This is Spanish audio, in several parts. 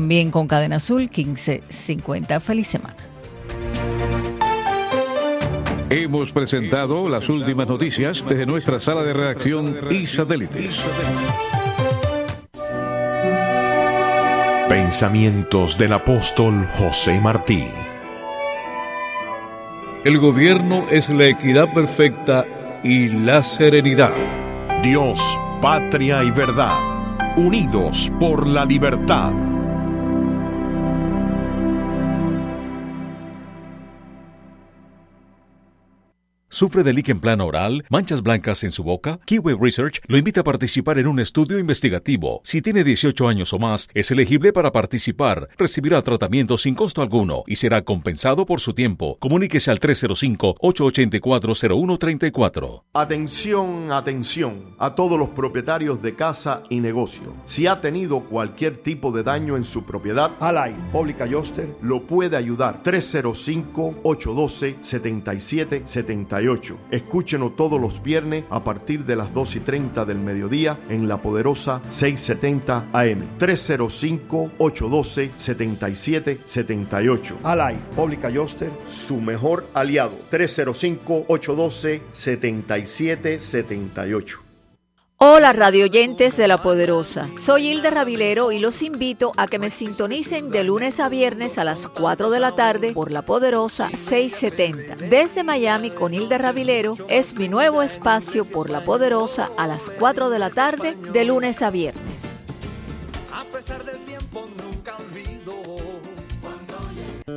También con Cadena Azul 1550. Feliz semana. Hemos presentado las últimas noticias desde nuestra sala de redacción y satélites. Pensamientos del apóstol José Martí. El gobierno es la equidad perfecta y la serenidad. Dios, patria y verdad, unidos por la libertad. ¿Sufre de líquen plano oral? ¿Manchas blancas en su boca? Kiwi Research lo invita a participar en un estudio investigativo. Si tiene 18 años o más, es elegible para participar. Recibirá tratamiento sin costo alguno y será compensado por su tiempo. Comuníquese al 305-884-0134. Atención, atención a todos los propietarios de casa y negocio. Si ha tenido cualquier tipo de daño en su propiedad, Alay Pública Yoster lo puede ayudar. 305-812-7778. Escúchenos todos los viernes a partir de las 2 y 30 del mediodía en la poderosa 670 AM. 305-812-7778. Alay Pública Yoster, su mejor aliado. 305-812-7778. Hola radio oyentes de La Poderosa, soy Hilda Ravilero y los invito a que me sintonicen de lunes a viernes a las 4 de la tarde por La Poderosa 670. Desde Miami con Hilda Ravilero es mi nuevo espacio por La Poderosa a las 4 de la tarde de lunes a viernes. A pesar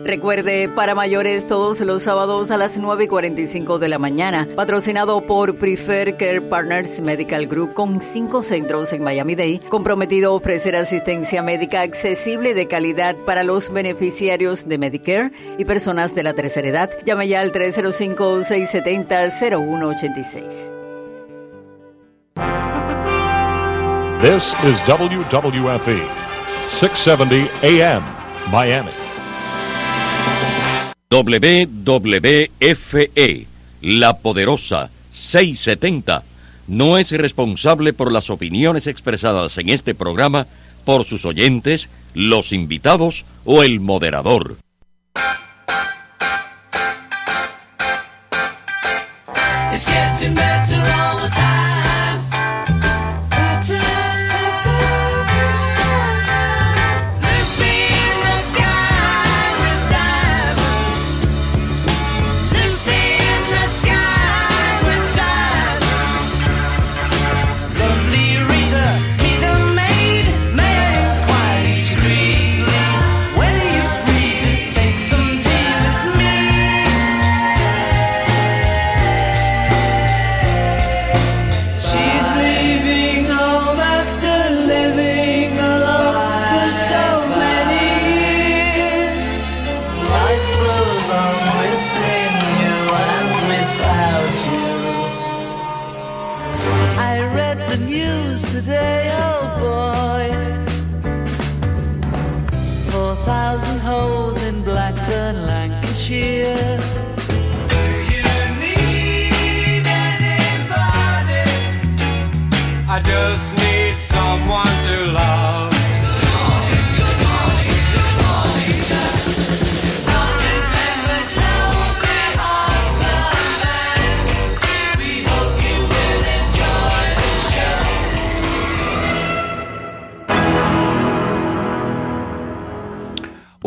Recuerde, para mayores todos los sábados a las 9 y 45 de la mañana, patrocinado por Prefer Care Partners Medical Group con cinco centros en Miami-Dade, comprometido a ofrecer asistencia médica accesible y de calidad para los beneficiarios de Medicare y personas de la tercera edad. Llame ya al 305-670-0186. This is WWFE, 670 AM, Miami. WWFE, La Poderosa 670, no es responsable por las opiniones expresadas en este programa por sus oyentes, los invitados o el moderador.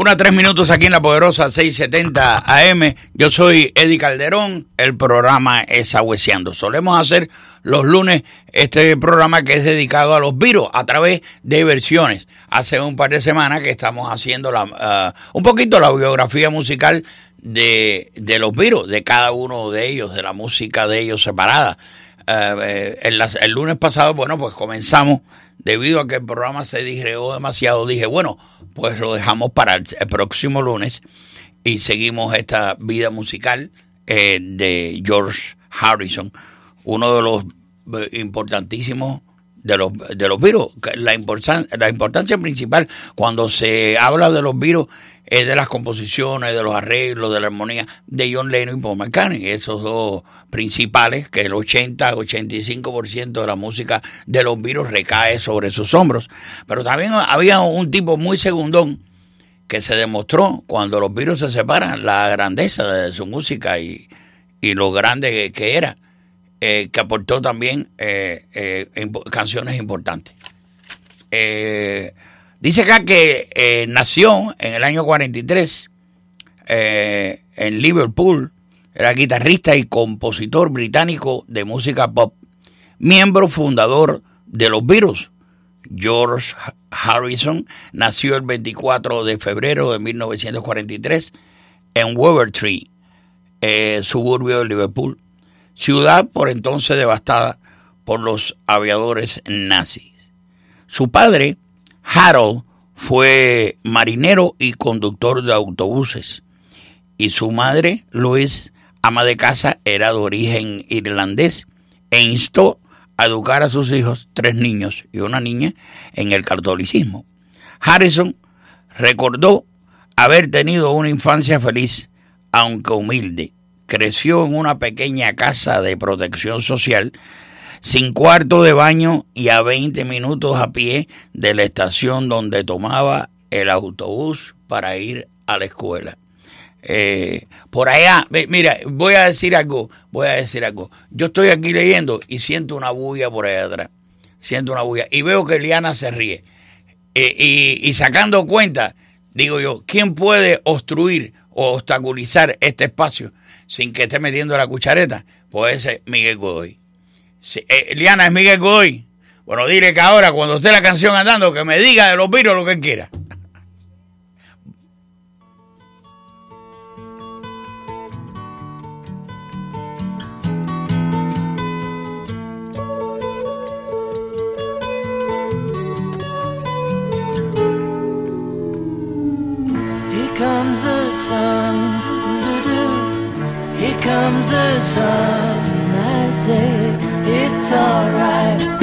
Una tres minutos aquí en la poderosa 670 AM. Yo soy Eddie Calderón. El programa es Agüeseando. Solemos hacer los lunes este programa que es dedicado a los virus a través de versiones. Hace un par de semanas que estamos haciendo la, ah, un poquito la biografía musical de, de, los virus, de cada uno de ellos, de la música de ellos separada. Ah, eh, el lunes pasado, bueno, pues comenzamos debido a que el programa se disgregó demasiado, dije, bueno, pues lo dejamos para el, próximo lunes y seguimos esta vida musical eh, de George Harrison, uno de los eh, importantísimos de los, de los virus. La, la importancia principal cuando se habla de los virus es de las composiciones, de los arreglos, de la armonía de John Lennon y Paul McCartney, esos dos principales, que el 80-85% de la música de los virus recae sobre sus hombros. Pero también había un tipo muy segundón que se demostró cuando los virus se separan, la grandeza de su música y, lo grande que, era, eh, que aportó también eh, eh, canciones importantes. Dice acá que nació en el año 43 en Liverpool, era guitarrista y compositor británico de música pop, miembro fundador de los Beatles George Harrison nació el 24 de febrero de 1943 en Wavertree, eh, suburbio de Liverpool, ciudad por entonces devastada por los aviadores nazis. Su padre, Harold, fue marinero y conductor de autobuses, y su madre, Louise, ama de casa, era de origen irlandés e instó a educar a sus hijos, tres niños y una niña, en el catolicismo. Harrison recordó haber tenido una infancia feliz, aunque humilde. Creció en una pequeña casa de protección social, sin cuarto de baño y a 20 minutos a pie de la estación donde tomaba el autobús para ir a la escuela. Eh, por allá, mira, voy a decir algo, voy a decir algo. Yo estoy aquí leyendo y siento una bulla por allá atrás. Siento una bulla. Y veo que Liana se ríe. Eh, y, sacando cuenta, digo yo, ¿quién puede obstruir o obstaculizar este espacio sin que esté metiendo la cuchareta? Pues ese es Miguel Godoy. Eh, Liana es Miguel Godoy. Bueno, dile que ahora, cuando esté la canción andando, que me diga de los virus lo que quiera. sun. Here comes the sun. I it's alright.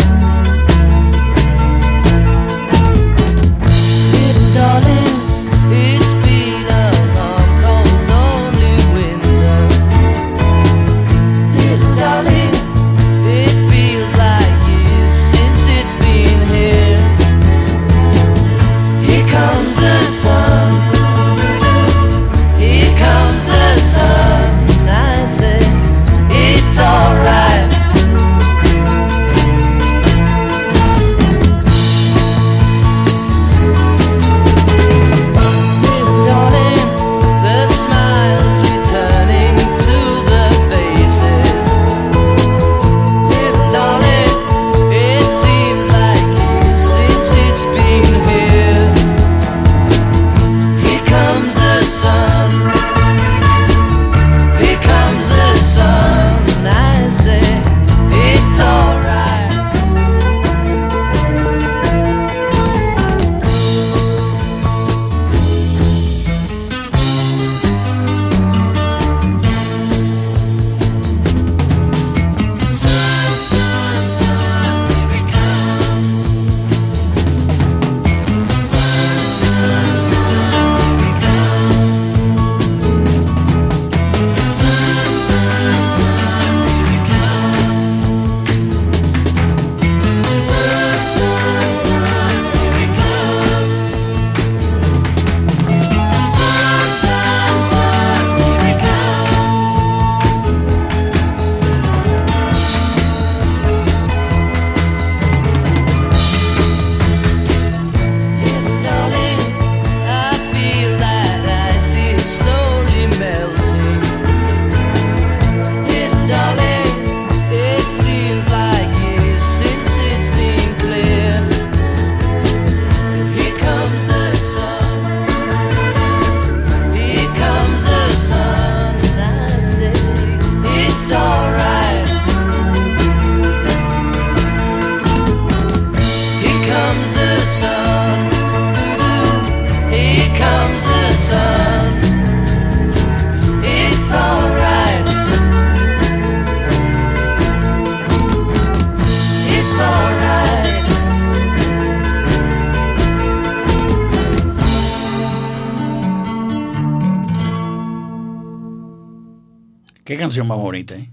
Canción más bonita, ¿eh?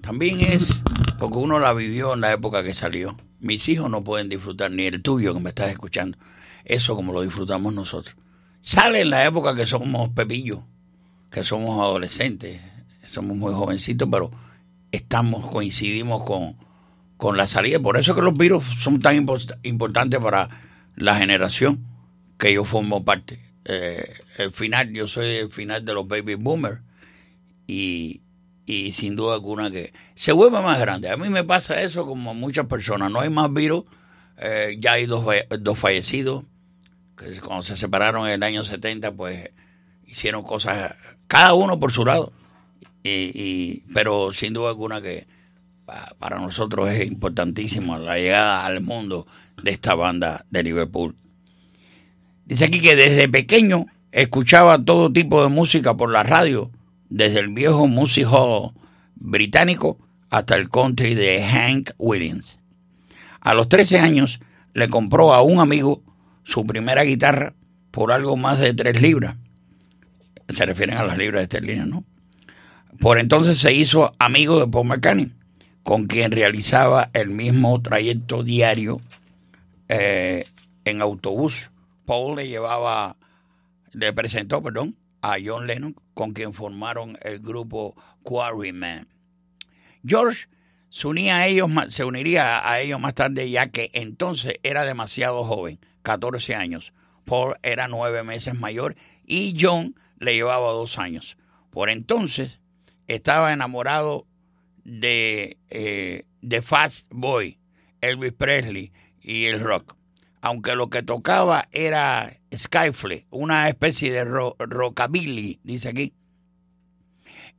También es porque uno la vivió en la época que salió. Mis hijos no pueden disfrutar, ni el tuyo que me estás escuchando, eso como lo disfrutamos nosotros. Sale en la época que somos pepillos, que somos adolescentes, somos muy jovencitos, pero estamos, coincidimos con, con la salida. Por eso que los virus son tan impos- importantes para la generación que yo formo parte. Eh, el final, yo soy el final de los baby boomers y, y sin duda alguna que se vuelve más grande. A mí me pasa eso como a muchas personas. No hay más virus, eh, ya hay dos, dos fallecidos, que cuando se separaron en el año 70, pues hicieron cosas, cada uno por su lado. Y, y- pero sin duda alguna que pa- para nosotros es importantísimo la llegada al mundo de esta banda de Liverpool. Dice aquí que desde pequeño escuchaba todo tipo de música por la radio, desde el viejo music hall británico hasta el country de Hank Williams. A los 13 años le compró a un amigo su primera guitarra por algo más de 3 libras. Se refieren a las libras de esterlina, ¿no? Por entonces se hizo amigo de Paul McCartney, con quien realizaba el mismo trayecto diario eh, en autobús. Paul le llevaba, le presentó, perdón, a John Lennon, con quien formaron el grupo Quarrymen. George se, unía a ellos, se uniría a ellos más tarde, ya que entonces era demasiado joven, 14 años. Paul era nueve meses mayor y John le llevaba dos años. Por entonces estaba enamorado de, eh, de Fast Boy, Elvis Presley y el rock. Aunque lo que tocaba era skyfle, una especie de ro- rockabilly, dice aquí,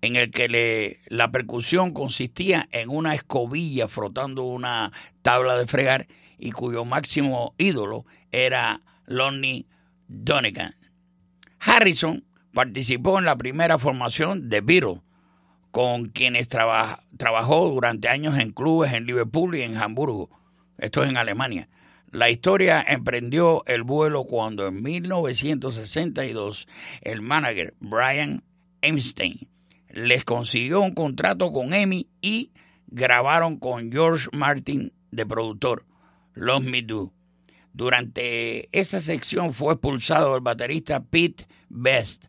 en el que la percusión consistía en una escobilla frotando una tabla de fregar y cuyo máximo ídolo era Lonnie Donegan. Harrison participó en la primera formación de Beatles, con quienes traba- trabajó durante años en clubes en Liverpool y en Hamburgo. Esto es en Alemania. La historia emprendió el vuelo cuando en 1962 el manager Brian Epstein les consiguió un contrato con EMI y grabaron con George Martin de productor Love Me Do. Durante esa sección fue expulsado el baterista Pete Best.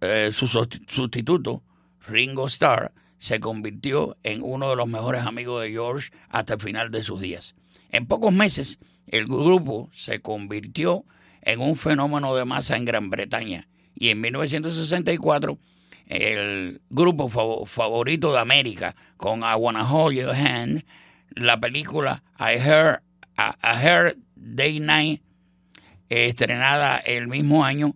Eh, su susti- sustituto, Ringo Starr, se convirtió en uno de los mejores amigos de George hasta el final de sus días. En pocos meses, el grupo se convirtió en un fenómeno de masa en Gran Bretaña y en 1964 el grupo fav- favorito de América con I Wanna Hold Your Hand, la película I Heard, A Hard Day Night, estrenada el mismo año,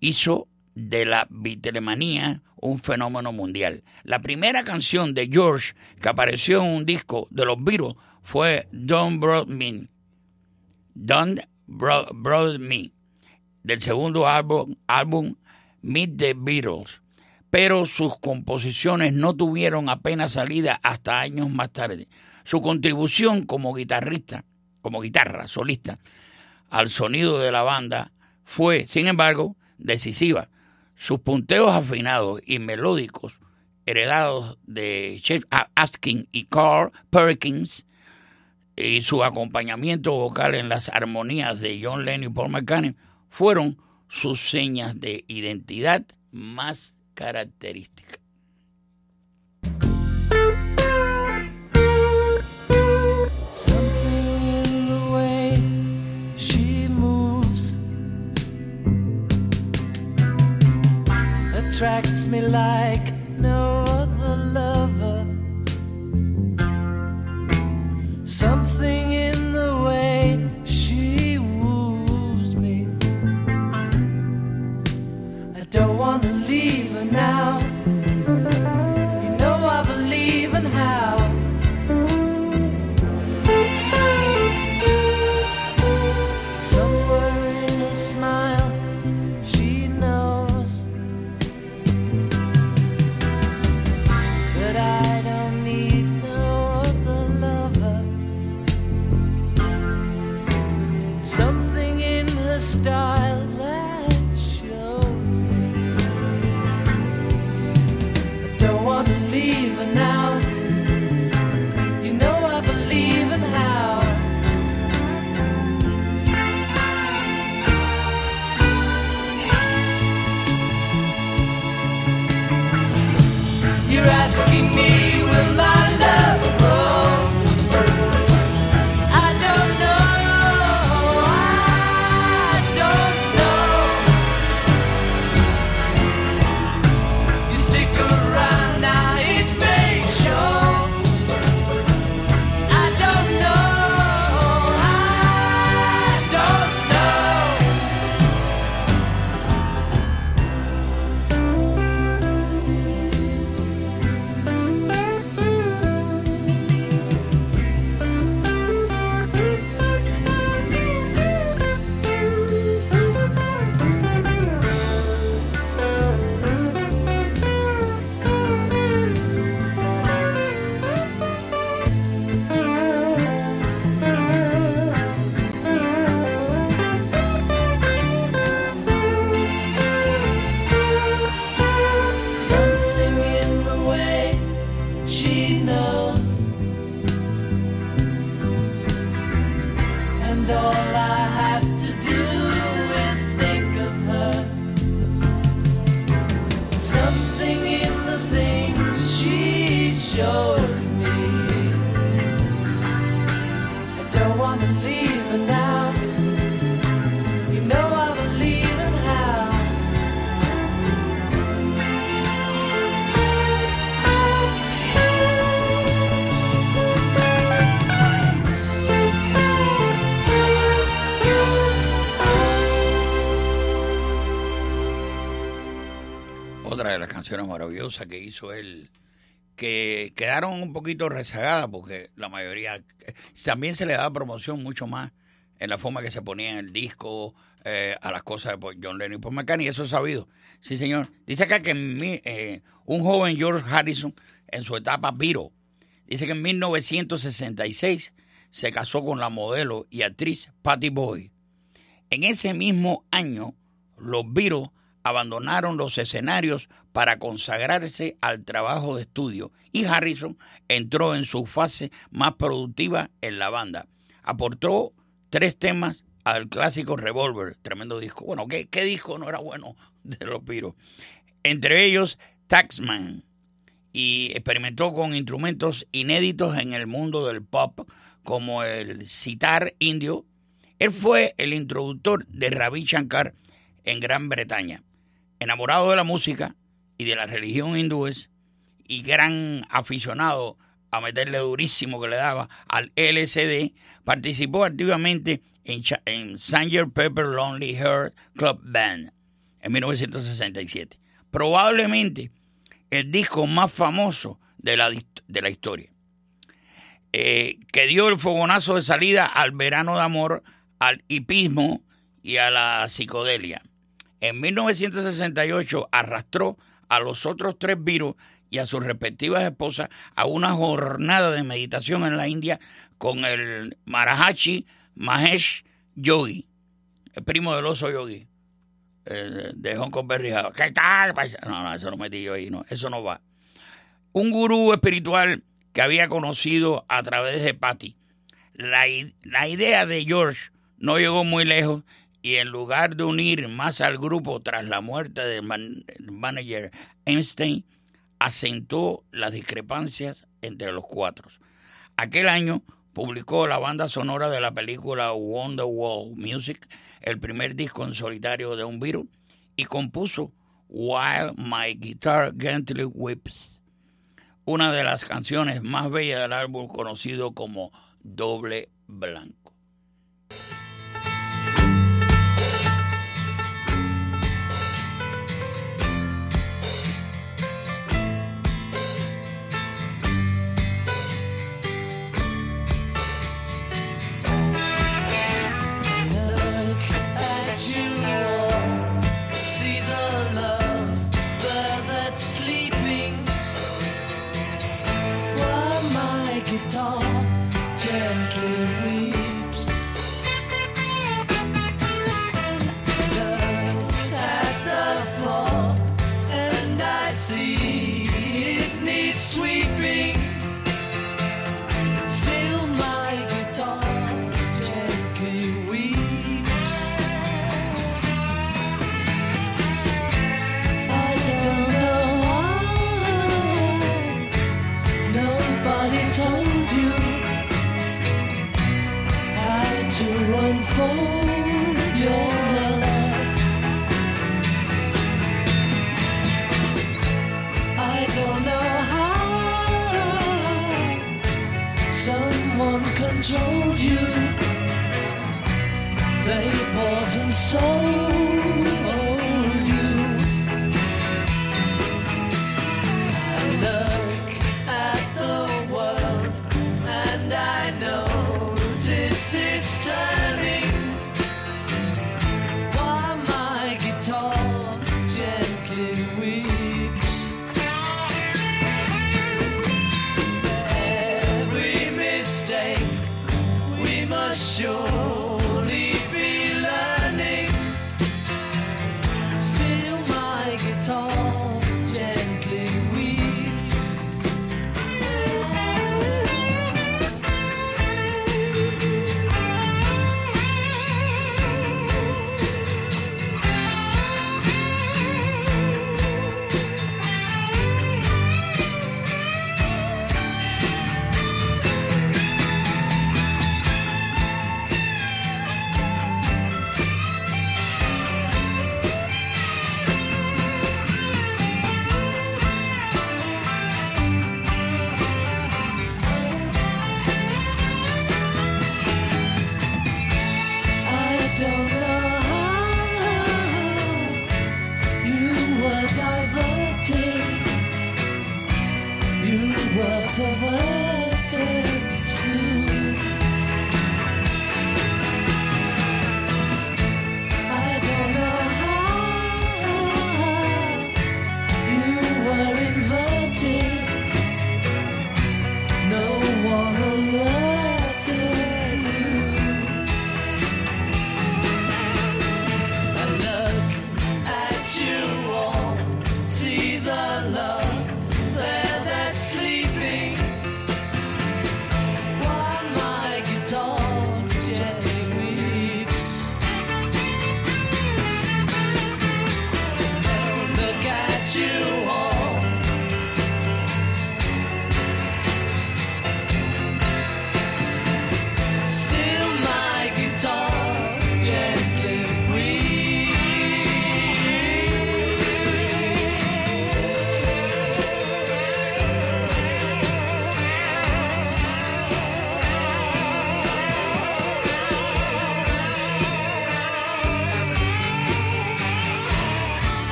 hizo de la Beatlemanía un fenómeno mundial. La primera canción de George que apareció en un disco de los Beatles fue Don't Brought Me, Don't Me, del segundo álbum, álbum Meet the Beatles, pero sus composiciones no tuvieron apenas salida hasta años más tarde. Su contribución como guitarrista, como guitarra solista, al sonido de la banda fue, sin embargo, decisiva. Sus punteos afinados y melódicos, heredados de Chet Askin y Carl Perkins, y su acompañamiento vocal en las armonías de John Lennon y Paul McCartney, fueron sus señas de identidad más características. Me canciones que hizo él, que quedaron un poquito rezagadas porque la mayoría también se le daba promoción mucho más en la forma que se ponía en el disco eh, a las cosas de John Lennon y Paul McCartney, eso es sabido. Sí, señor. Dice acá que eh, un joven George Harrison, en su etapa Viro, dice que en 1966 se casó con la modelo y actriz Patty Boyd. En ese mismo año, los Beatles abandonaron los escenarios para consagrarse al trabajo de estudio y Harrison entró en su fase más productiva en la banda. Aportó tres temas al clásico Revolver, tremendo disco. Bueno, ¿qué, qué disco no era bueno de los Beatles? Entre ellos, Taxman, y experimentó con instrumentos inéditos en el mundo del pop, como el sitar indio. Él fue el introductor de Ravi Shankar en Gran Bretaña. Enamorado de la música y de la religión hindúes y gran aficionado a meterle durísimo que le daba al LSD, participó activamente en, en Sgt. Pepper Lonely Heart Club Band en 1967. Probablemente el disco más famoso de la, de la historia, eh, que dio el fogonazo de salida al verano de amor, al hipismo y a la psicodelia. En 1968 arrastró a los otros tres virus y a sus respectivas esposas a una jornada de meditación en la India con el Maharaji Mahesh Yogi, el primo del oso yogi, de Hong Kong. ¿Qué tal? No, no, eso lo metí yo ahí, no, eso no va. Un gurú espiritual que había conocido a través de Patty. La, la idea de George no llegó muy lejos y en lugar de unir más al grupo tras la muerte del man- manager Einstein, asentó las discrepancias entre los cuatro. Aquel año publicó la banda sonora de la película Wonderwall Music, el primer disco en solitario de un virus, y compuso While My Guitar Gently Whips, una de las canciones más bellas del álbum conocido como Doble Blanco. Oh.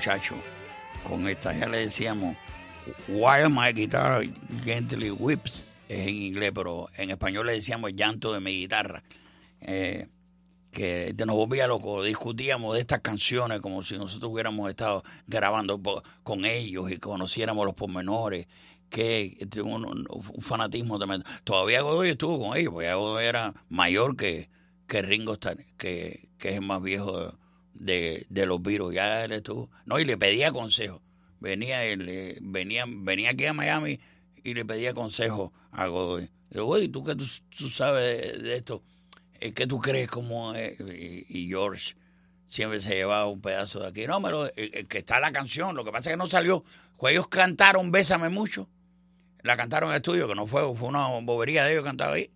Los muchachos con esta. Ya le decíamos, While my guitar gently whips, es en inglés, pero en español le decíamos llanto de mi guitarra. Eh, que nos volvía loco, discutíamos de estas canciones como si nosotros hubiéramos estado grabando con ellos y conociéramos los pormenores, que un, un- fanatismo tremendo. Todavía Godoy estuvo con ellos, porque Godoy era mayor que, que Ringo Starr, que, es el más viejo de, de los virus, ya él estuvo, no, y le pedía consejo, venía, él, venía, venía aquí a Miami y le pedía consejo a Godoy. Digo, Godoy, ¿tú qué tú, sabes de, de esto? Eh, ¿Qué tú crees como es? Y, George siempre se llevaba un pedazo de aquí. No, pero eh, eh, que está la canción, lo que pasa es que no salió. Ellos cantaron Bésame Mucho, la cantaron en estudio, que no fue, fue una bobería de ellos cantar ahí.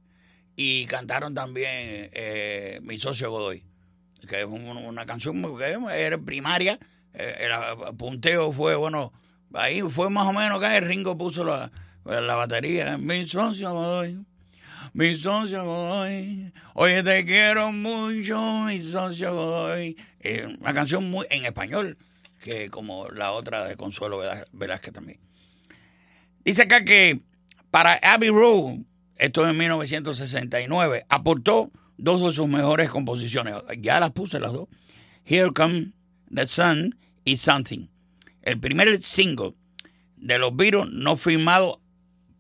Y cantaron también eh, Mi Socio Godoy, que es un- una canción que era primaria. eh, el punteo fue, bueno, ahí fue más o menos que Ringo puso la, la batería. Mi Socio Godoy. Mi socio Godoy, oye te quiero mucho, mi socio Godoy. Eh, una canción muy en español, que como la otra de Consuelo Velá- Velázquez también. Dice acá que para Abbey Road, esto en 1969, aportó dos de sus mejores composiciones. Ya las puse las dos. Here Come the Sun y Something. El primer single de los Beatles no firmado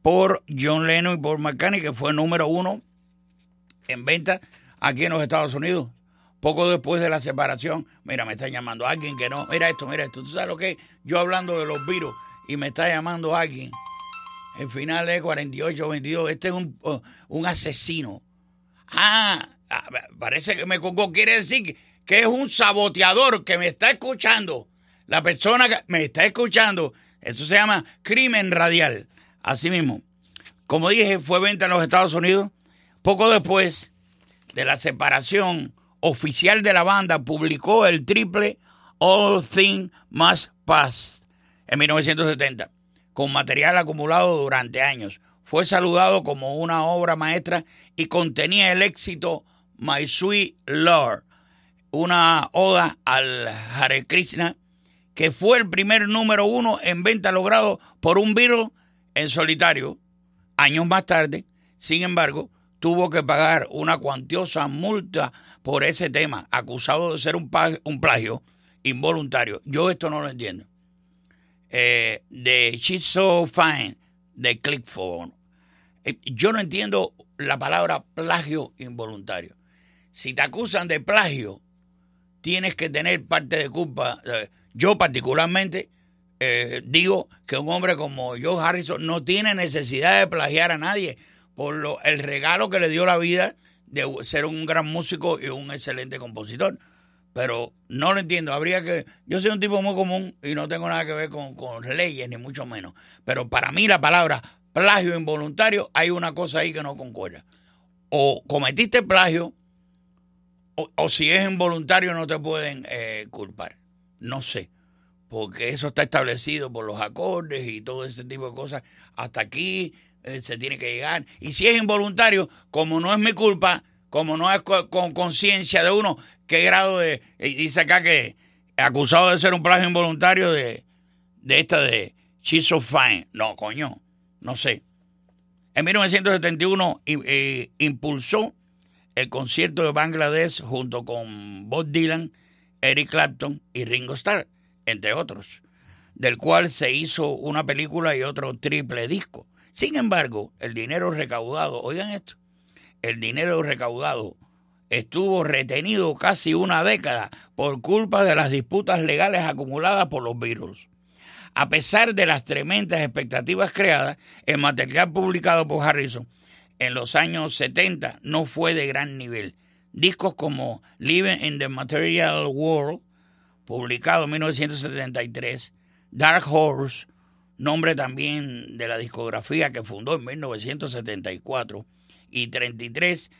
por John Lennon y por McCartney, que fue número uno en venta aquí en los Estados Unidos. Poco después de la separación, mira, me está llamando alguien que no, mira esto, mira esto, tú sabes lo que yo hablando de los virus y me está llamando alguien, el final es 48, 22, este es un, uh, un asesino. Ah, ah, parece que me colgó, quiere decir que, es un saboteador que me está escuchando, la persona que me está escuchando, eso se llama crimen radial. Así mismo, como dije, fue venta en los Estados Unidos. Poco después de la separación oficial de la banda, publicó el triple All Things Must Pass en 1970, con material acumulado durante años. Fue saludado como una obra maestra y contenía el éxito My Sweet Lord, una oda al Hare Krishna, que fue el primer número uno en venta logrado por un Beatle en solitario. Años más tarde, sin embargo, tuvo que pagar una cuantiosa multa por ese tema, acusado de ser un, plagio involuntario. Yo esto no lo entiendo. Eh, de She's So Fine, de Clickphone. Eh, yo no entiendo la palabra plagio involuntario. Si te acusan de plagio, tienes que tener parte de culpa. Eh, Yo particularmente eh, digo que un hombre como Joe Harrison no tiene necesidad de plagiar a nadie por lo, el regalo que le dio la vida de ser un gran músico y un excelente compositor. Pero no lo entiendo. Habría que. Yo soy un tipo muy común y no tengo nada que ver con, con leyes, ni mucho menos. Pero para mí la palabra plagio involuntario, hay una cosa ahí que no concuerda. O cometiste plagio, o, o si es involuntario no te pueden eh, culpar. No sé, porque eso está establecido por los acordes y todo ese tipo de cosas. Hasta aquí eh, se tiene que llegar. Y si es involuntario, como no es mi culpa, como no es co- con conciencia de uno, ¿qué grado de... Dice acá que acusado de ser un plagio involuntario de, de esta de She's Fine. No, coño, no sé. En 1971 i- eh, impulsó el concierto de Bangladesh junto con Bob Dylan, Eric Clapton y Ringo Starr, entre otros, del cual se hizo una película y otro triple disco. Sin embargo, el dinero recaudado, oigan esto, el dinero recaudado estuvo retenido casi una década por culpa de las disputas legales acumuladas por los Beatles. A pesar de las tremendas expectativas creadas, el material publicado por Harrison en los años 70 no fue de gran nivel. Discos como Living in the Material World, publicado en 1973, Dark Horse, nombre también de la discografía que fundó en 1974, y 33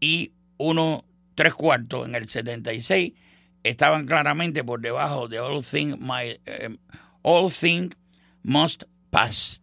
y 1 3 cuartos en el 76, estaban claramente por debajo de All Things, My, eh, All Things Must Pass.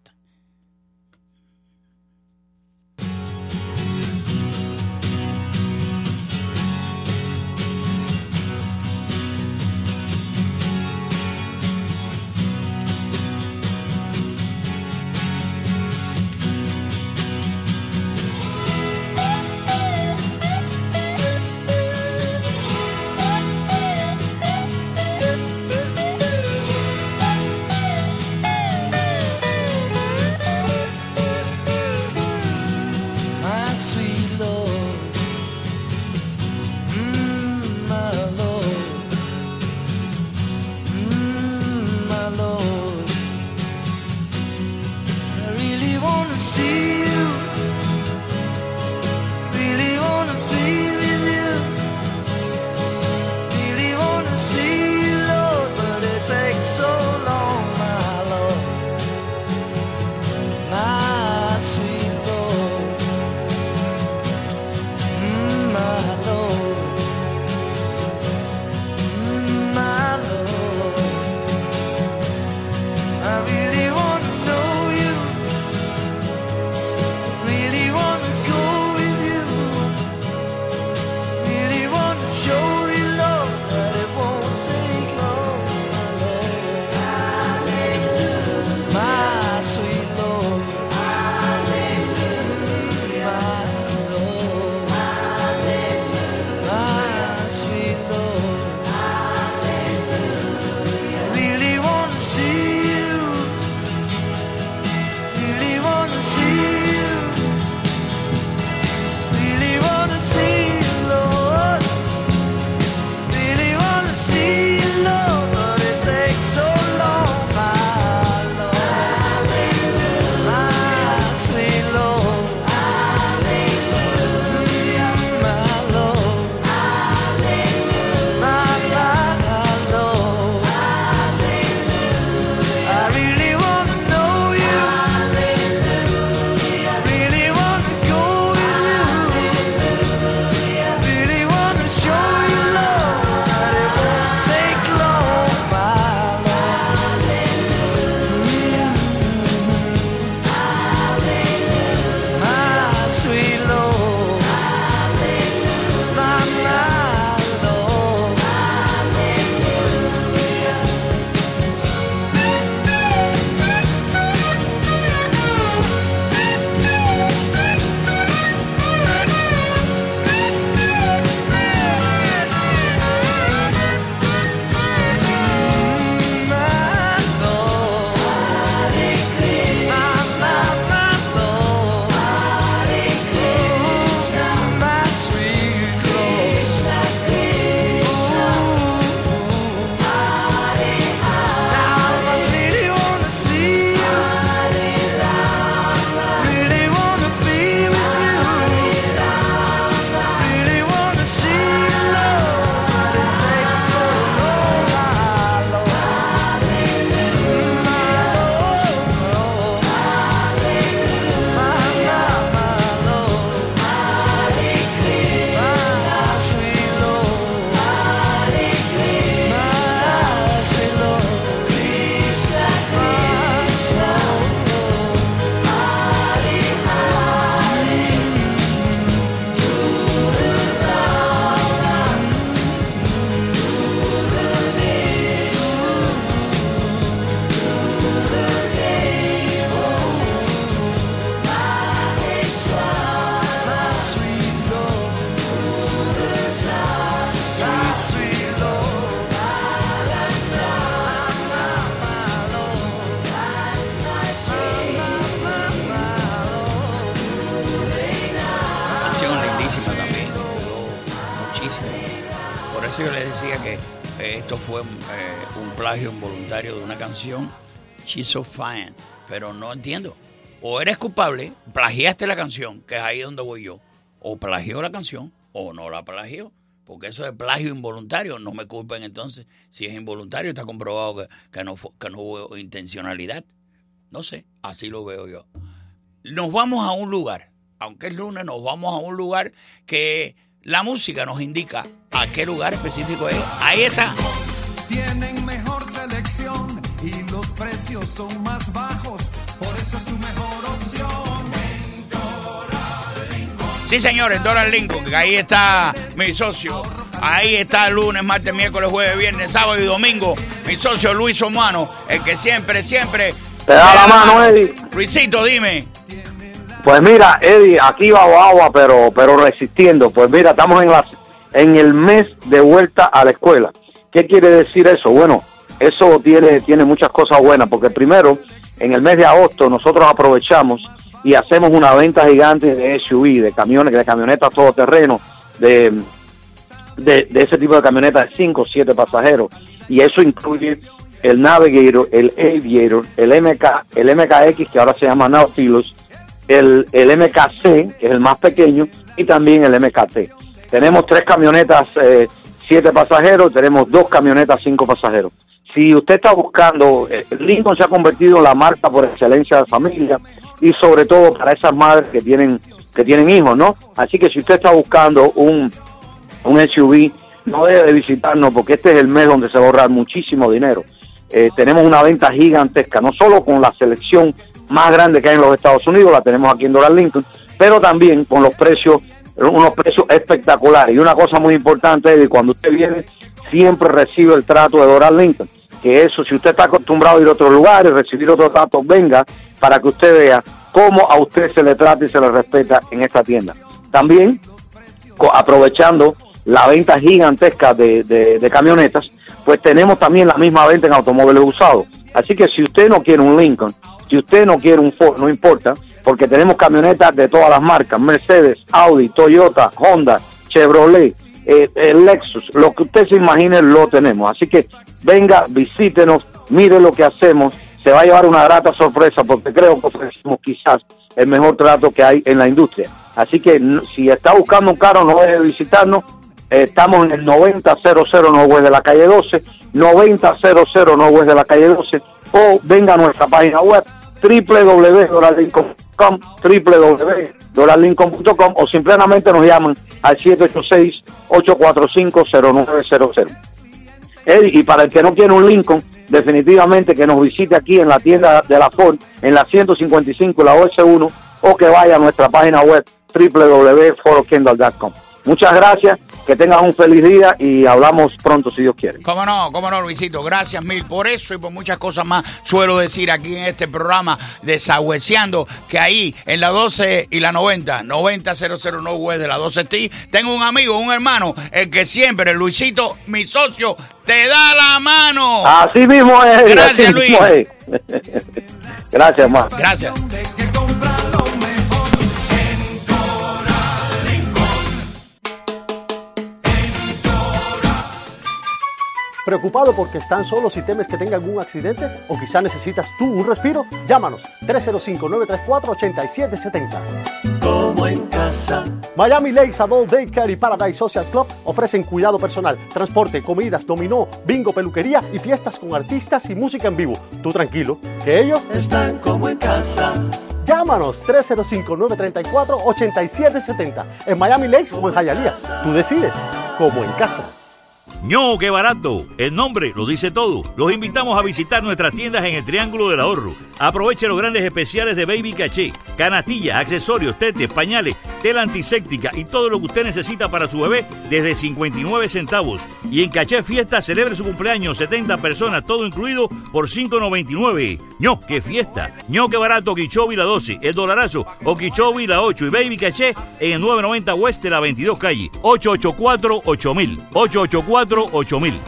She's So Fine. Pero no entiendo. O eres culpable, plagiaste la canción, que es ahí donde voy yo. O plagió la canción, o no la plagió. Porque eso es plagio involuntario. No me culpen entonces. Si es involuntario, está comprobado que, no, hubo intencionalidad. No sé, así lo veo yo. Nos vamos a un lugar, aunque es lunes, nos vamos a un lugar que la música nos indica a qué lugar específico es. Ahí está. Son más bajos. Por eso es tu mejor opción. Sí, señores, Donald Lincoln, que ahí está mi socio. Ahí está lunes, martes, miércoles, jueves, viernes, sábado y domingo. Mi socio Luis Omano, el que siempre, siempre. Te da la mano, Eddie. Luisito, dime. Pues mira, Eddie, aquí va agua, pero pero resistiendo. Pues mira, estamos en, la, en el mes de vuelta a la escuela. ¿Qué quiere decir eso? Bueno, eso tiene, tiene muchas cosas buenas, porque primero, en el mes de agosto, nosotros aprovechamos y hacemos una venta gigante de SUV, de camiones, de camionetas todoterreno, de, de, de ese tipo de camionetas de 5 o 7 pasajeros. Y eso incluye el Navigator, el Aviator, el MK, el MKX, que ahora se llama Nautilus, el, el MKC, que es el más pequeño, y también el MKT. Tenemos tres camionetas, eh, siete pasajeros, tenemos dos camionetas, cinco pasajeros. Si usted está buscando, eh, Lincoln se ha convertido en la marca por excelencia de familia y sobre todo para esas madres que tienen que tienen hijos, ¿no? Así que si usted está buscando un, un SUV, no debe de visitarnos porque este es el mes donde se va a ahorrar muchísimo dinero. Eh, tenemos una venta gigantesca, no solo con la selección más grande que hay en los Estados Unidos, la tenemos aquí en Doral Lincoln, pero también con los precios, unos precios espectaculares. Y una cosa muy importante es que cuando usted viene, siempre recibe el trato de Doral Lincoln. Que eso, si usted está acostumbrado a ir a otros lugares, recibir otros tratos, venga para que usted vea cómo a usted se le trata y se le respeta en esta tienda. También, aprovechando la venta gigantesca de, de- de camionetas, pues tenemos también la misma venta en automóviles usados. Así que si usted no quiere un Lincoln, si usted no quiere un Ford, no importa, porque tenemos camionetas de todas las marcas, Mercedes, Audi, Toyota, Honda, Chevrolet, eh, eh, Lexus, lo que usted se imagine lo tenemos. Así que venga, visítenos, mire lo que hacemos, se va a llevar una grata sorpresa porque creo que ofrecemos quizás el mejor trato que hay en la industria. Así que si está buscando un carro, no deje de visitarnos. Estamos en el 9000 Norwest de la calle 12, 9000 Norwest de la calle 12, o venga a nuestra página web www.dolarlincoln.com, www.dolarlincoln.com o simplemente nos llaman al 786-845-0900. Y para el que no quiere un Lincoln, definitivamente que nos visite aquí en la tienda de la Ford, en la 155, la OS1, o que vaya a nuestra página web www.forokendall.com. Muchas gracias, que tengan un feliz día y hablamos pronto si Dios quiere. Cómo no, cómo no, Luisito. Gracias mil por eso y por muchas cosas más. Suelo decir aquí en este programa de Sagüeseando que ahí en la 12 y la 90, 9000 no West de la 12 T, tengo un amigo, un hermano, el que siempre, Luisito, mi socio, te da la mano. Así mismo es. Gracias, así Luis. mismo es. Gracias, hermano. Gracias. ¿Preocupado porque están solos y temes que tengan algún accidente? ¿O quizá necesitas tú un respiro? Llámanos 305-934-8770. Como en casa. Miami Lakes Adult Daycare y Paradise Social Club ofrecen cuidado personal, transporte, comidas, dominó, bingo, peluquería y fiestas con artistas y música en vivo. Tú tranquilo, que ellos Están como en casa. Llámanos 305-934-8770 en Miami Lakes o en Hialeah. Tú decides, como en casa. ¡No, qué barato! El nombre lo dice todo. Los invitamos a visitar nuestras tiendas en el Triángulo del Ahorro. Aproveche los grandes especiales de Baby Caché, canastillas, accesorios, tetes, pañales, tela antiséptica y todo lo que usted necesita para su bebé desde 59 centavos. Y en Caché Fiesta celebre su cumpleaños, 70 personas, todo incluido por 5.99. ¡No, qué fiesta! ¡No, qué barato! Quichobi la 12, el dolarazo, o Quichobi la 8 y Baby Caché en el 990 West la 22 calle. 884-8000. 884-8000.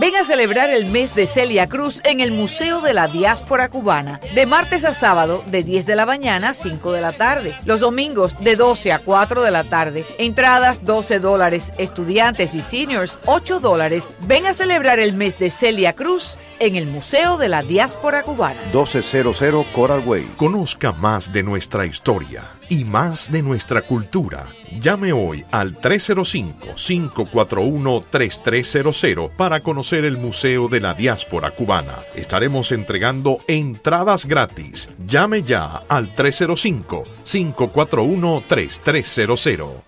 Ven a celebrar el mes de Celia Cruz en el Museo de la Diáspora Cubana, de martes a sábado de 10 de la mañana a 5 de la tarde, los domingos de 12 a 4 de la tarde, entradas 12 dólares, estudiantes y seniors 8 dólares. Ven a celebrar el mes de Celia Cruz en el Museo de la Diáspora Cubana. 1200 Coral Way. Conozca más de nuestra historia y más de nuestra cultura. Llame hoy al 305-541-3300 para conocer el Museo de la Diáspora Cubana. Estaremos entregando entradas gratis. Llame ya al 305-541-3300.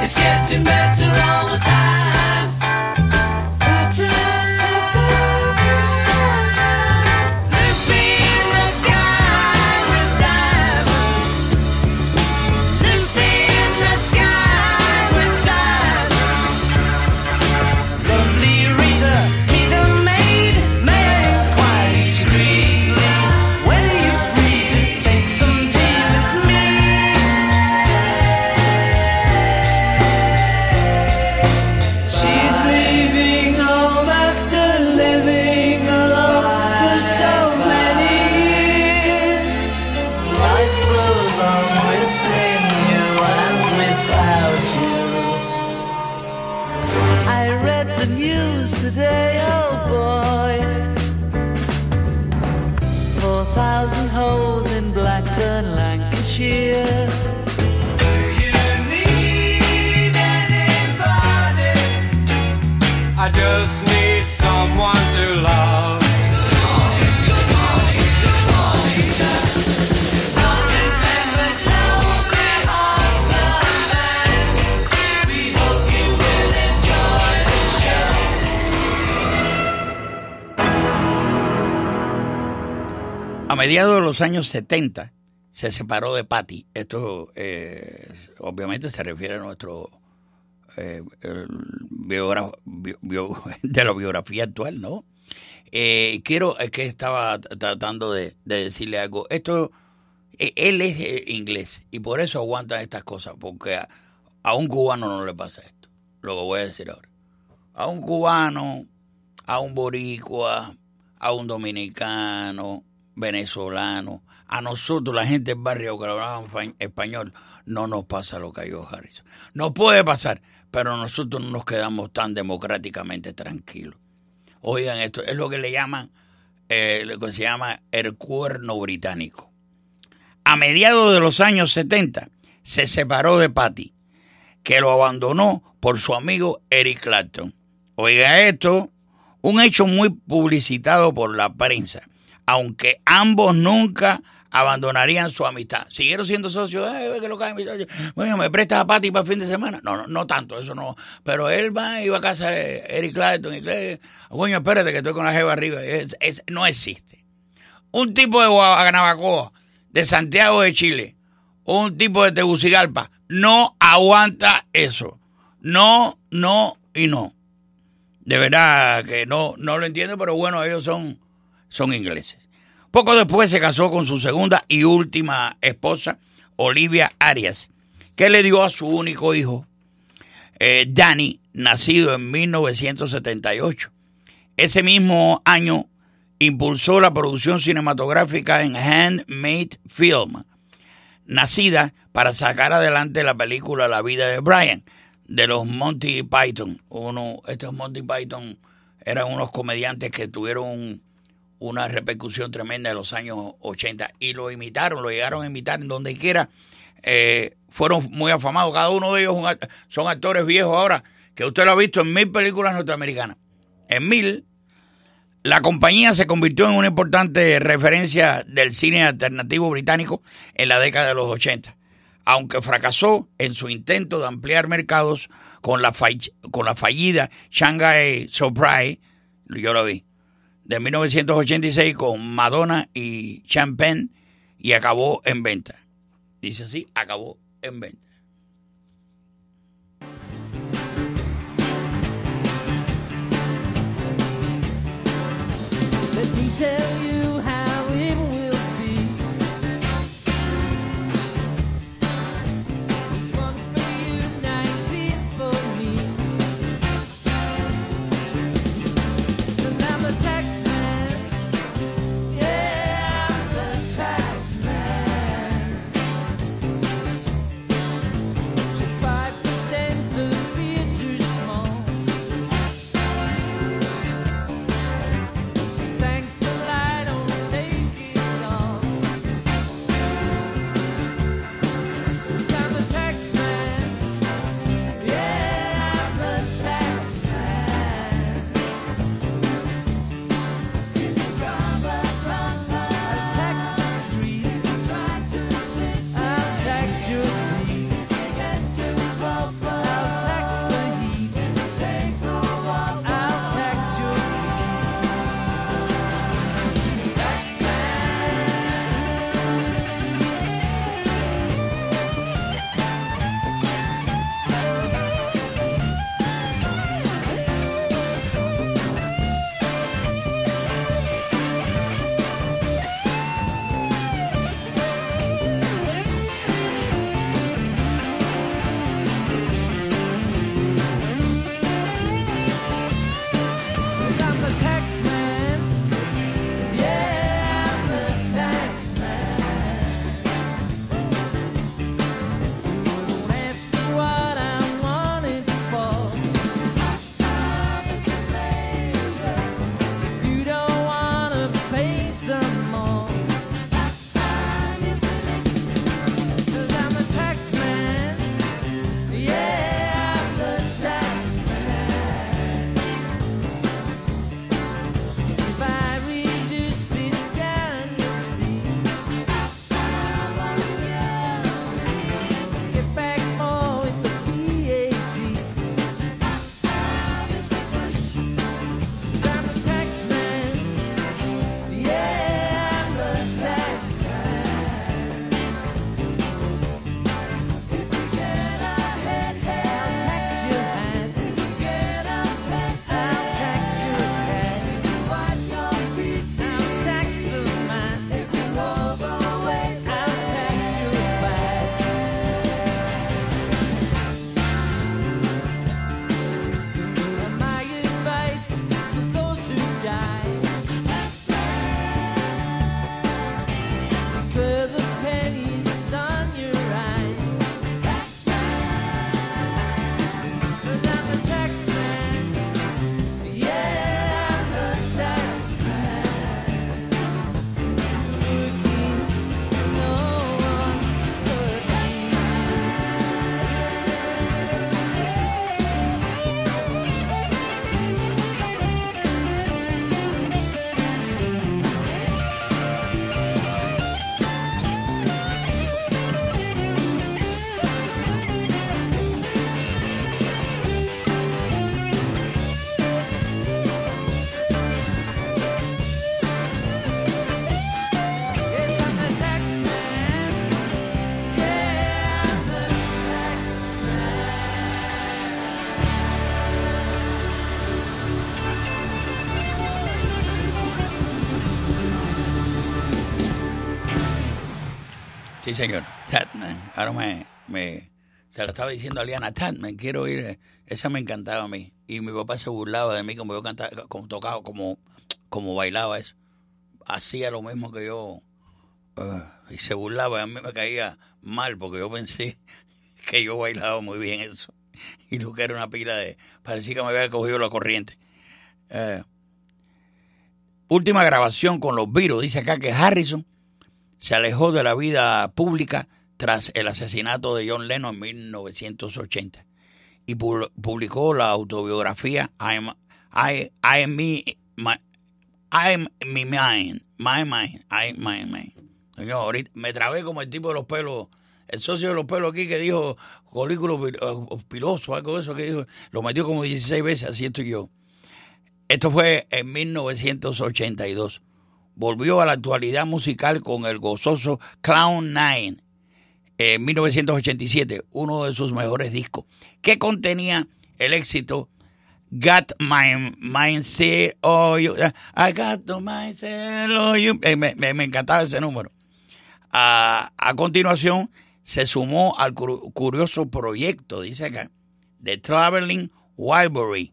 It's. Mediados de los años 70 se separó de Patty. Esto eh, obviamente se refiere a nuestro eh, bio- de la biografía actual, ¿no? Eh, quiero, es que estaba tratando de, de decirle algo. Esto, eh, él es eh, inglés y por eso aguanta estas cosas, porque a, un cubano no le pasa esto, lo voy a decir ahora. A un cubano, a un boricua, a un dominicano, venezolano, a nosotros, la gente del barrio que hablaban fa- español, no nos pasa lo que a Harrison. No puede pasar, pero nosotros no nos quedamos tan democráticamente tranquilos. Oigan esto, es lo que le llaman, eh, lo que se llama el cuerno británico. A mediados de los años 70 se separó de Patty, que lo abandonó por su amigo Eric Clapton. Oiga esto, un hecho muy publicitado por la prensa, aunque ambos nunca abandonarían su amistad. Siguieron siendo socios, "Ay, ve que lo cae mi socio. Bueno, me prestas a Patty para el fin de semana. No, no, no tanto, eso no. Pero él va, iba a casa de Eric Clapton y Clay, coño, espérate que estoy con la jeva arriba. No existe. Un tipo de Guanabacoa, de Santiago de Chile, un tipo de Tegucigalpa, no aguanta eso. No, no y no. De verdad que no, no lo entiendo, pero bueno, ellos son, son ingleses. Poco después se casó con su segunda y última esposa, Olivia Arias, que le dio a su único hijo, eh, Danny, nacido en 1978. Ese mismo año impulsó la producción cinematográfica en Handmade Film, nacida para sacar adelante la película La vida de Brian, de los Monty Python. Uno, estos Monty Python eran unos comediantes que tuvieron una repercusión tremenda en los años 80 y lo imitaron, lo llegaron a imitar en donde quiera. eh, fueron muy afamados. Cada uno de ellos son actores viejos ahora, que usted lo ha visto en mil películas norteamericanas. En mil, la compañía se convirtió en una importante referencia del cine alternativo británico en la década de los 80, aunque fracasó en su intento de ampliar mercados con la, con la fallida Shanghai Surprise, yo lo vi, de 1986 con Madonna y Champagne y acabó en venta. Dice así, acabó en venta. Sí, señor. Tatman. Ahora me, me se lo estaba diciendo a Liana, Tatman, quiero ir. Esa me encantaba a mí. Y mi papá se burlaba de mí como yo cantaba, como tocaba, como, como bailaba eso. Hacía lo mismo que yo. eh, y se burlaba. A mí me caía mal porque yo pensé que yo bailaba muy bien eso. Y lo que era una pila de. Parecía que me había cogido la corriente. Eh, última grabación con los virus. Dice acá que Harrison se alejó de la vida pública tras el asesinato de John Lennon en 1980 y pu- publicó la autobiografía I'm, I, I am me, my, I'm me mind, my mind, I my mind. Señor, ahorita me trabé como el tipo de los pelos, el socio de los pelos aquí que dijo colículo eh, piloso, algo de eso que dijo, lo metió como 16 veces, así estoy yo. Esto fue en 1982 volvió a la actualidad musical con el gozoso Clown Nine en 1987, uno de sus mejores discos, que contenía el éxito Got My Mindset on You. The mindset you. Eh, me, encantaba ese número. A, continuación, se sumó al cu- curioso proyecto, dice acá, de Traveling Wilbury.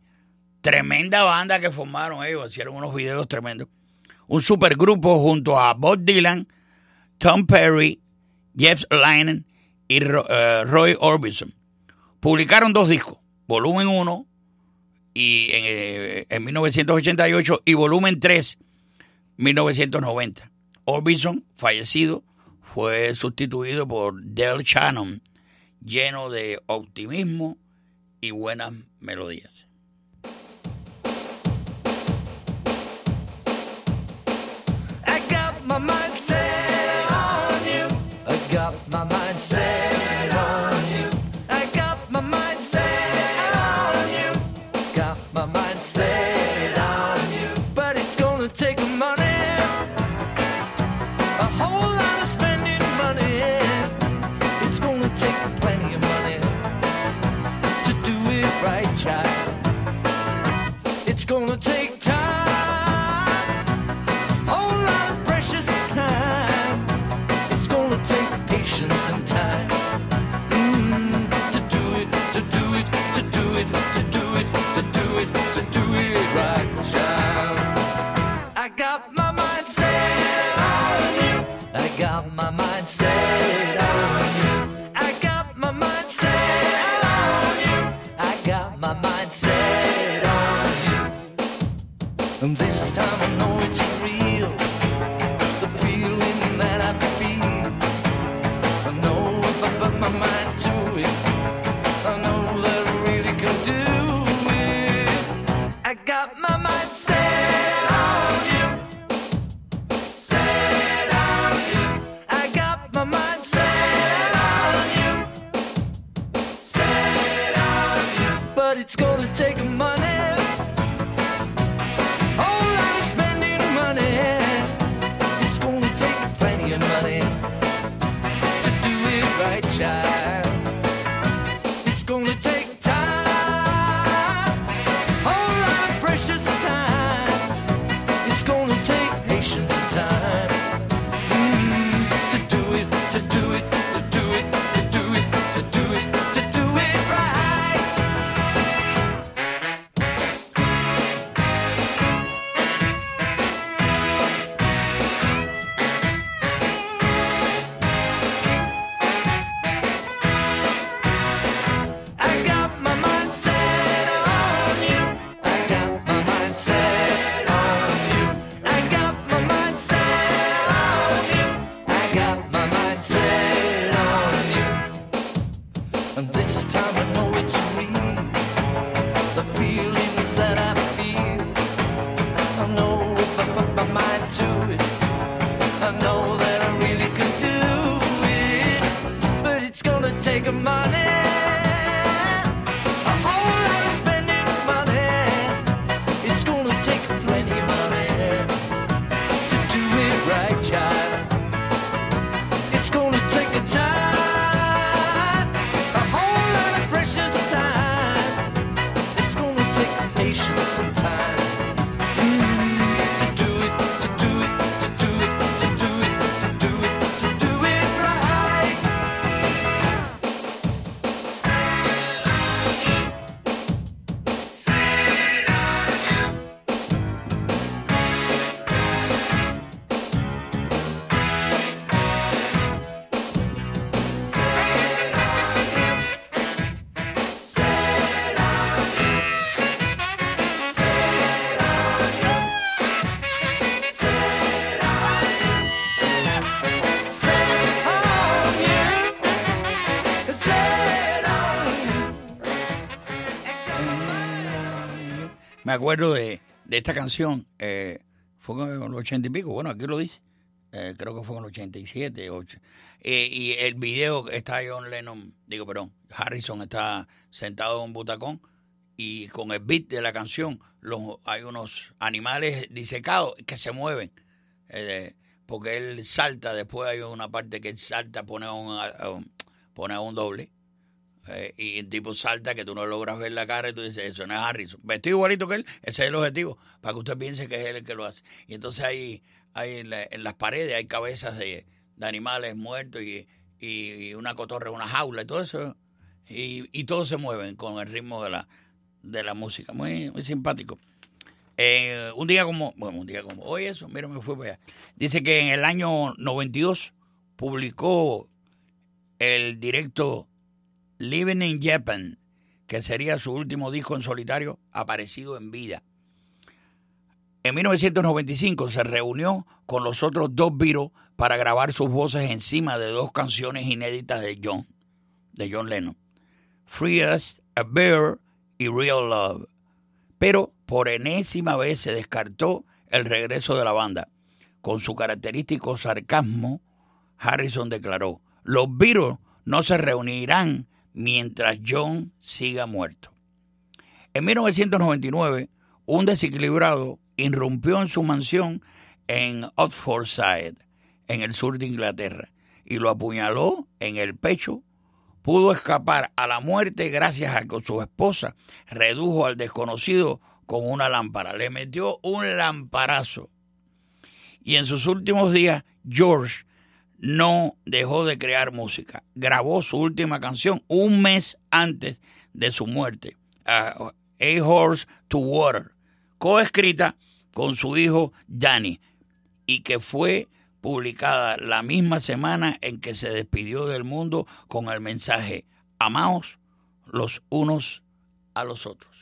Tremenda banda que formaron ellos, hicieron unos videos tremendos un supergrupo junto a Bob Dylan, Tom Perry, Jeff Lynne y eh, Roy Orbison. Publicaron dos discos, volumen 1 y en, eh, en 1988 y volumen 3 1990. Orbison, fallecido, fue sustituido por Del Shannon, lleno de optimismo y buenas melodías. My mind Oh. Acuerdo de, de esta canción. eh, fue en los ochenta y pico. Bueno, aquí lo dice. Eh, creo que fue en el 87, ocho. Eh, y el video está John Lennon, digo, perdón, Harrison está sentado en un butacón y con el beat de la canción los, hay unos animales disecados que se mueven. eh, porque él salta, después hay una parte que él salta, pone a un- pone a un doble. Eh, y el tipo salta que tú no logras ver la cara y tú dices, eso no es Harrison. Vestido igualito que él, ese es el objetivo, para que usted piense que es él el que lo hace. Y entonces hay, hay en, la- en las paredes hay cabezas de, animales muertos y, y- una cotorra, una jaula y todo eso. Y, y todos se mueven con el ritmo de la, de la música. Muy, muy simpático. Eh, un día como, bueno, un día como hoy eso, mira, me fui para. Dice que en el año 92 publicó el directo Living in Japan, que sería su último disco en solitario aparecido en vida. En 1995 se reunió con los otros dos Beatles para grabar sus voces encima de dos canciones inéditas de John, de John Lennon, Free as a Bear y Real Love. Pero por enésima vez se descartó el regreso de la banda. Con su característico sarcasmo, Harrison declaró, los Beatles no se reunirán mientras John siga muerto. En 1999, un desequilibrado irrumpió en su mansión en Oxfordshire, en el sur de Inglaterra, y lo apuñaló en el pecho. Pudo escapar a la muerte gracias a que su esposa redujo al desconocido con una lámpara. Le metió un lamparazo. Y en sus últimos días, George no dejó de crear música. Grabó su última canción un mes antes de su muerte, A, Horse to Water, coescrita con su hijo Danny, y que fue publicada la misma semana en que se despidió del mundo con el mensaje, amaos los unos a los otros.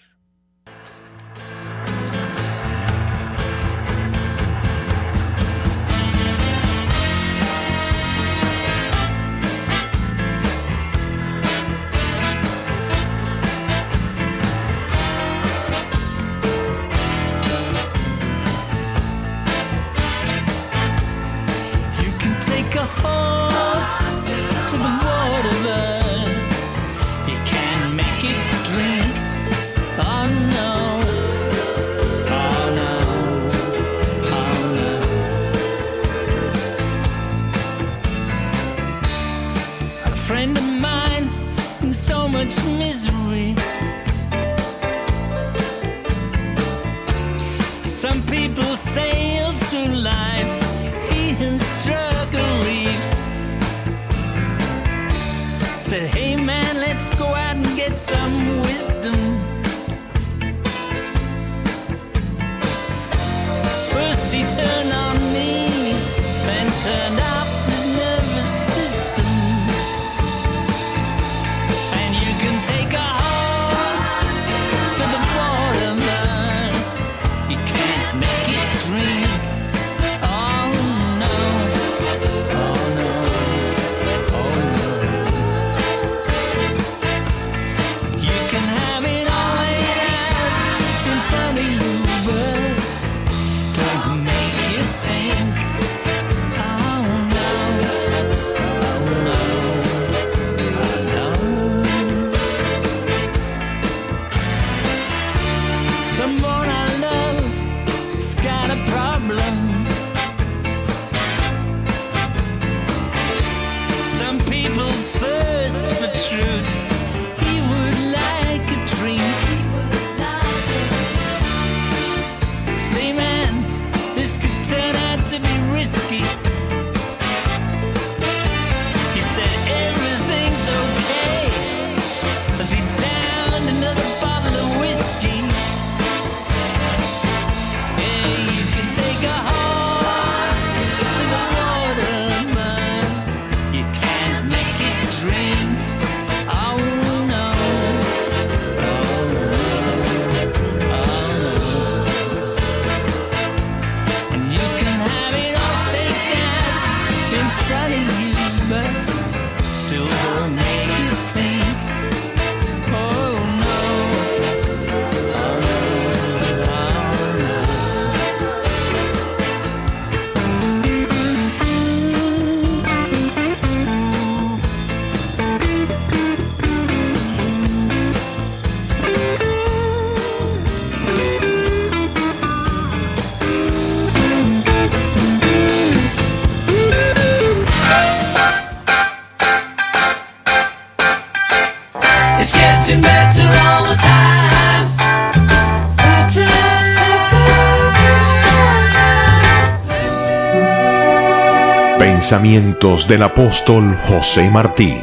Pensamientos del apóstol José Martí.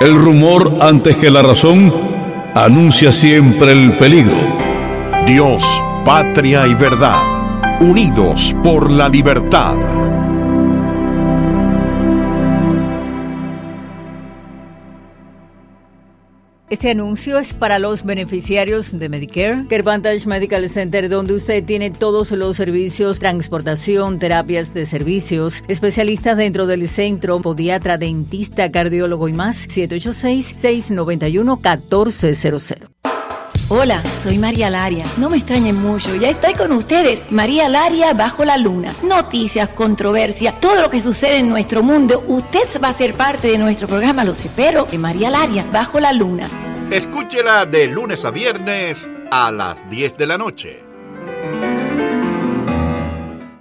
El rumor antes que la razón anuncia siempre el peligro. Dios, patria y verdad, unidos por la libertad. Este anuncio es para los beneficiarios de Medicare, Care Advantage Medical Center, donde usted tiene todos los servicios, transportación, terapias de servicios, especialistas dentro del centro, podiatra, dentista, cardiólogo y más. 786-691-1400. Hola, soy María Laria. No me extrañen mucho, ya estoy con ustedes. María Laria bajo la luna. Noticias, controversia, todo lo que sucede en nuestro mundo. Usted va a ser parte de nuestro programa, los espero. En María Laria bajo la luna. Escúchela de lunes a viernes a las 10 de la noche.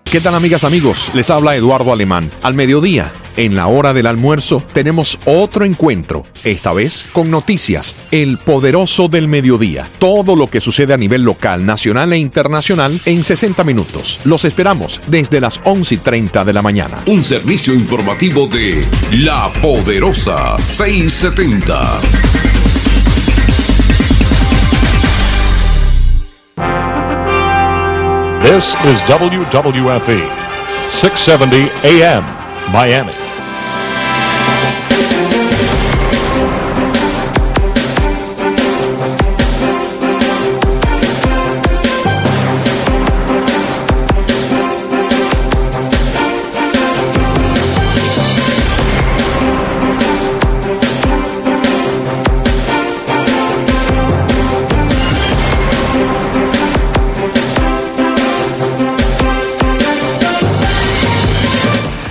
¿Qué tal amigas, amigos? Les habla Eduardo Alemán. Al mediodía, en la hora del almuerzo, tenemos otro encuentro, esta vez con noticias, el poderoso del mediodía. Todo lo que sucede a nivel local, nacional e internacional en 60 minutos. Los esperamos desde las 11 y 30 de la mañana. Un servicio informativo de La Poderosa 670. This is WWFE, 670 AM, Miami.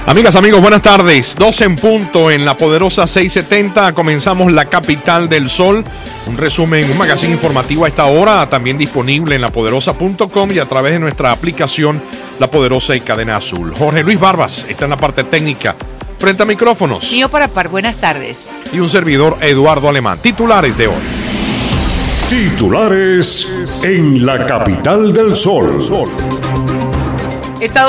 Amigas, amigos, buenas tardes. 12 en punto en la poderosa 670. Comenzamos la capital del sol. Un resumen, un magazine informativo a esta hora, también disponible en lapoderosa.com y a través de nuestra aplicación La Poderosa y Cadena Azul. Jorge Luis Barbas está en la parte técnica. Frente a micrófonos. Mío para par, buenas tardes. Y un servidor, Eduardo Alemán. Titulares de hoy. Titulares en la capital del sol. Estados